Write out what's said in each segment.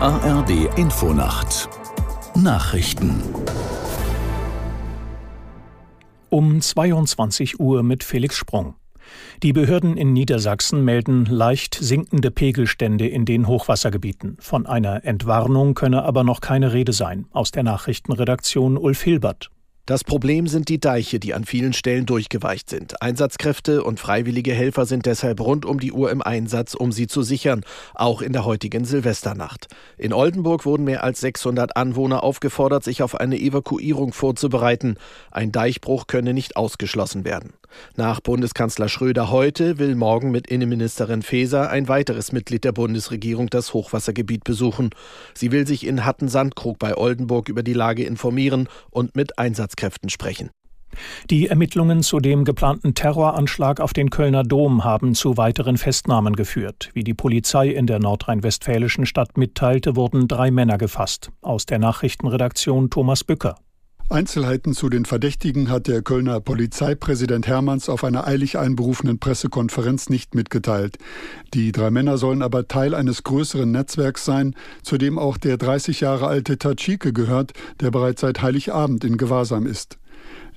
ARD Infonacht Nachrichten um 22 Uhr mit Felix Sprung. Die Behörden in Niedersachsen melden leicht sinkende Pegelstände in den Hochwassergebieten. Von einer Entwarnung könne aber noch keine Rede sein. Aus der Nachrichtenredaktion Ulf Hilbert. Das Problem sind die Deiche, die an vielen Stellen durchgeweicht sind. Einsatzkräfte und freiwillige Helfer sind deshalb rund um die Uhr im Einsatz, um sie zu sichern, auch in der heutigen Silvesternacht. In Oldenburg wurden mehr als 600 Anwohner aufgefordert, sich auf eine Evakuierung vorzubereiten. Ein Deichbruch könne nicht ausgeschlossen werden. Nach Bundeskanzler Schröder heute will morgen mit Innenministerin Faeser ein weiteres Mitglied der Bundesregierung das Hochwassergebiet besuchen. Sie will sich in Hatten-Sandkrug bei Oldenburg über die Lage informieren und mit Einsatzkräften sprechen. Die Ermittlungen zu dem geplanten Terroranschlag auf den Kölner Dom haben zu weiteren Festnahmen geführt. Wie die Polizei in der nordrhein-westfälischen Stadt mitteilte, wurden drei Männer gefasst. Aus der Nachrichtenredaktion Thomas Bücker. Einzelheiten zu den Verdächtigen hat der Kölner Polizeipräsident Hermanns auf einer eilig einberufenen Pressekonferenz nicht mitgeteilt. Die drei Männer sollen aber Teil eines größeren Netzwerks sein, zu dem auch der 30 Jahre alte Tachike gehört, der bereits seit Heiligabend in Gewahrsam ist.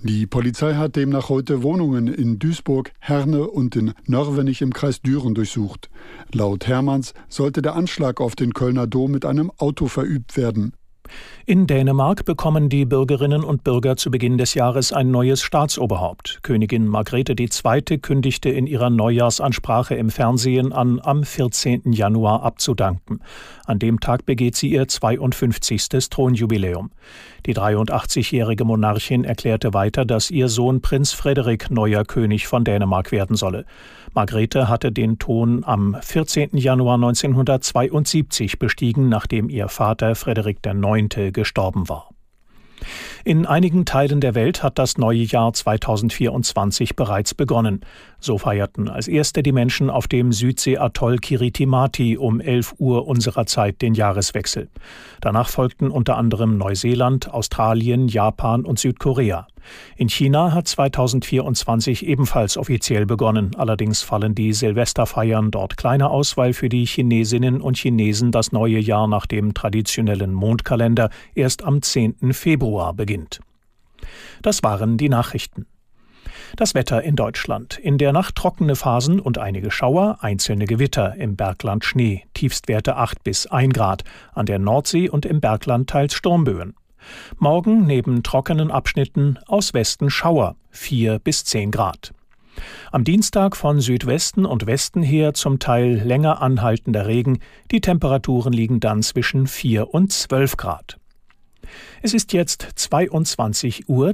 Die Polizei hat demnach heute Wohnungen in Duisburg, Herne und in Nörvenich im Kreis Düren durchsucht. Laut Hermanns sollte der Anschlag auf den Kölner Dom mit einem Auto verübt werden. In Dänemark bekommen die Bürgerinnen und Bürger zu Beginn des Jahres ein neues Staatsoberhaupt. Königin Margrethe II. kündigte in ihrer Neujahrsansprache im Fernsehen an, am 14. Januar abzudanken. An dem Tag begeht sie ihr 52. Thronjubiläum. Die 83-jährige Monarchin erklärte weiter, dass ihr Sohn Prinz Frederik neuer König von Dänemark werden solle. Margrethe hatte den Thron am 14. Januar 1972 bestiegen, nachdem ihr Vater Frederik IX. Gestorben war. In einigen Teilen der Welt hat das neue Jahr 2024 bereits begonnen. So feierten als erste die Menschen auf dem Südseeatoll Kiritimati um 11 Uhr unserer Zeit den Jahreswechsel. Danach folgten unter anderem Neuseeland, Australien, Japan und Südkorea. In China hat 2024 ebenfalls offiziell begonnen. Allerdings fallen die Silvesterfeiern dort kleiner aus, weil für die Chinesinnen und Chinesen das neue Jahr nach dem traditionellen Mondkalender erst am 10. Februar beginnt. Das waren die Nachrichten. Das Wetter in Deutschland. In der Nacht trockene Phasen und einige Schauer, einzelne Gewitter, im Bergland Schnee, Tiefstwerte 8 bis 1 Grad, an der Nordsee und im Bergland teils Sturmböen. Morgen neben trockenen Abschnitten aus Westen Schauer, 4 bis 10 Grad. Am Dienstag von Südwesten und Westen her zum Teil länger anhaltender Regen, die Temperaturen liegen dann zwischen 4 und 12 Grad. Es ist jetzt 22.03 Uhr.